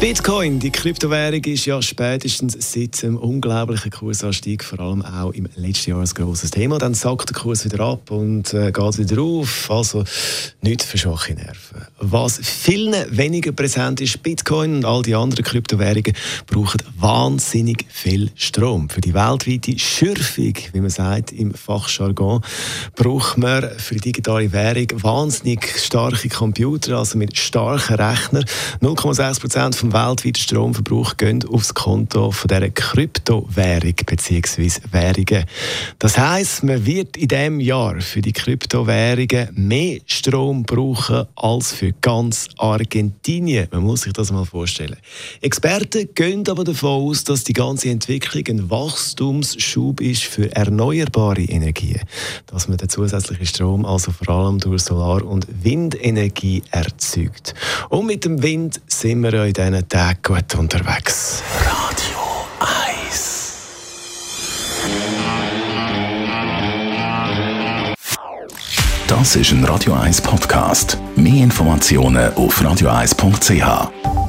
Bitcoin, die Kryptowährung, ist ja spätestens seit dem unglaublichen Kursanstieg, vor allem auch im letzten Jahr ein grosses Thema. Dann sackt der Kurs wieder ab und äh, geht wieder auf. Also nicht für schwache Nerven. Was vielen weniger präsent ist, Bitcoin und all die anderen Kryptowährungen brauchen wahnsinnig viel Strom. Für die weltweite Schürfung, wie man sagt im Fachjargon, braucht man für die digitale Währung wahnsinnig starke Computer, also mit starken Rechnern. 0,6 Prozent vom weltweiten Stromverbrauch gehen aufs Konto von dieser Kryptowährung bzw. Währungen. Das heißt, man wird in diesem Jahr für die Kryptowährungen mehr Strom brauchen als für ganz Argentinien. Man muss sich das mal vorstellen. Experten gehen aber davon aus, dass die ganze Entwicklung ein Wachstumsschub ist für erneuerbare Energien. Dass man den zusätzlichen Strom also vor allem durch Solar- und Windenergie erzeugt. Und mit dem Wind sind wir in diesen Tagen gut unterwegs. Radio 1. Das ist ein Radio 1 Podcast. Mehr Informationen auf radio1.ch.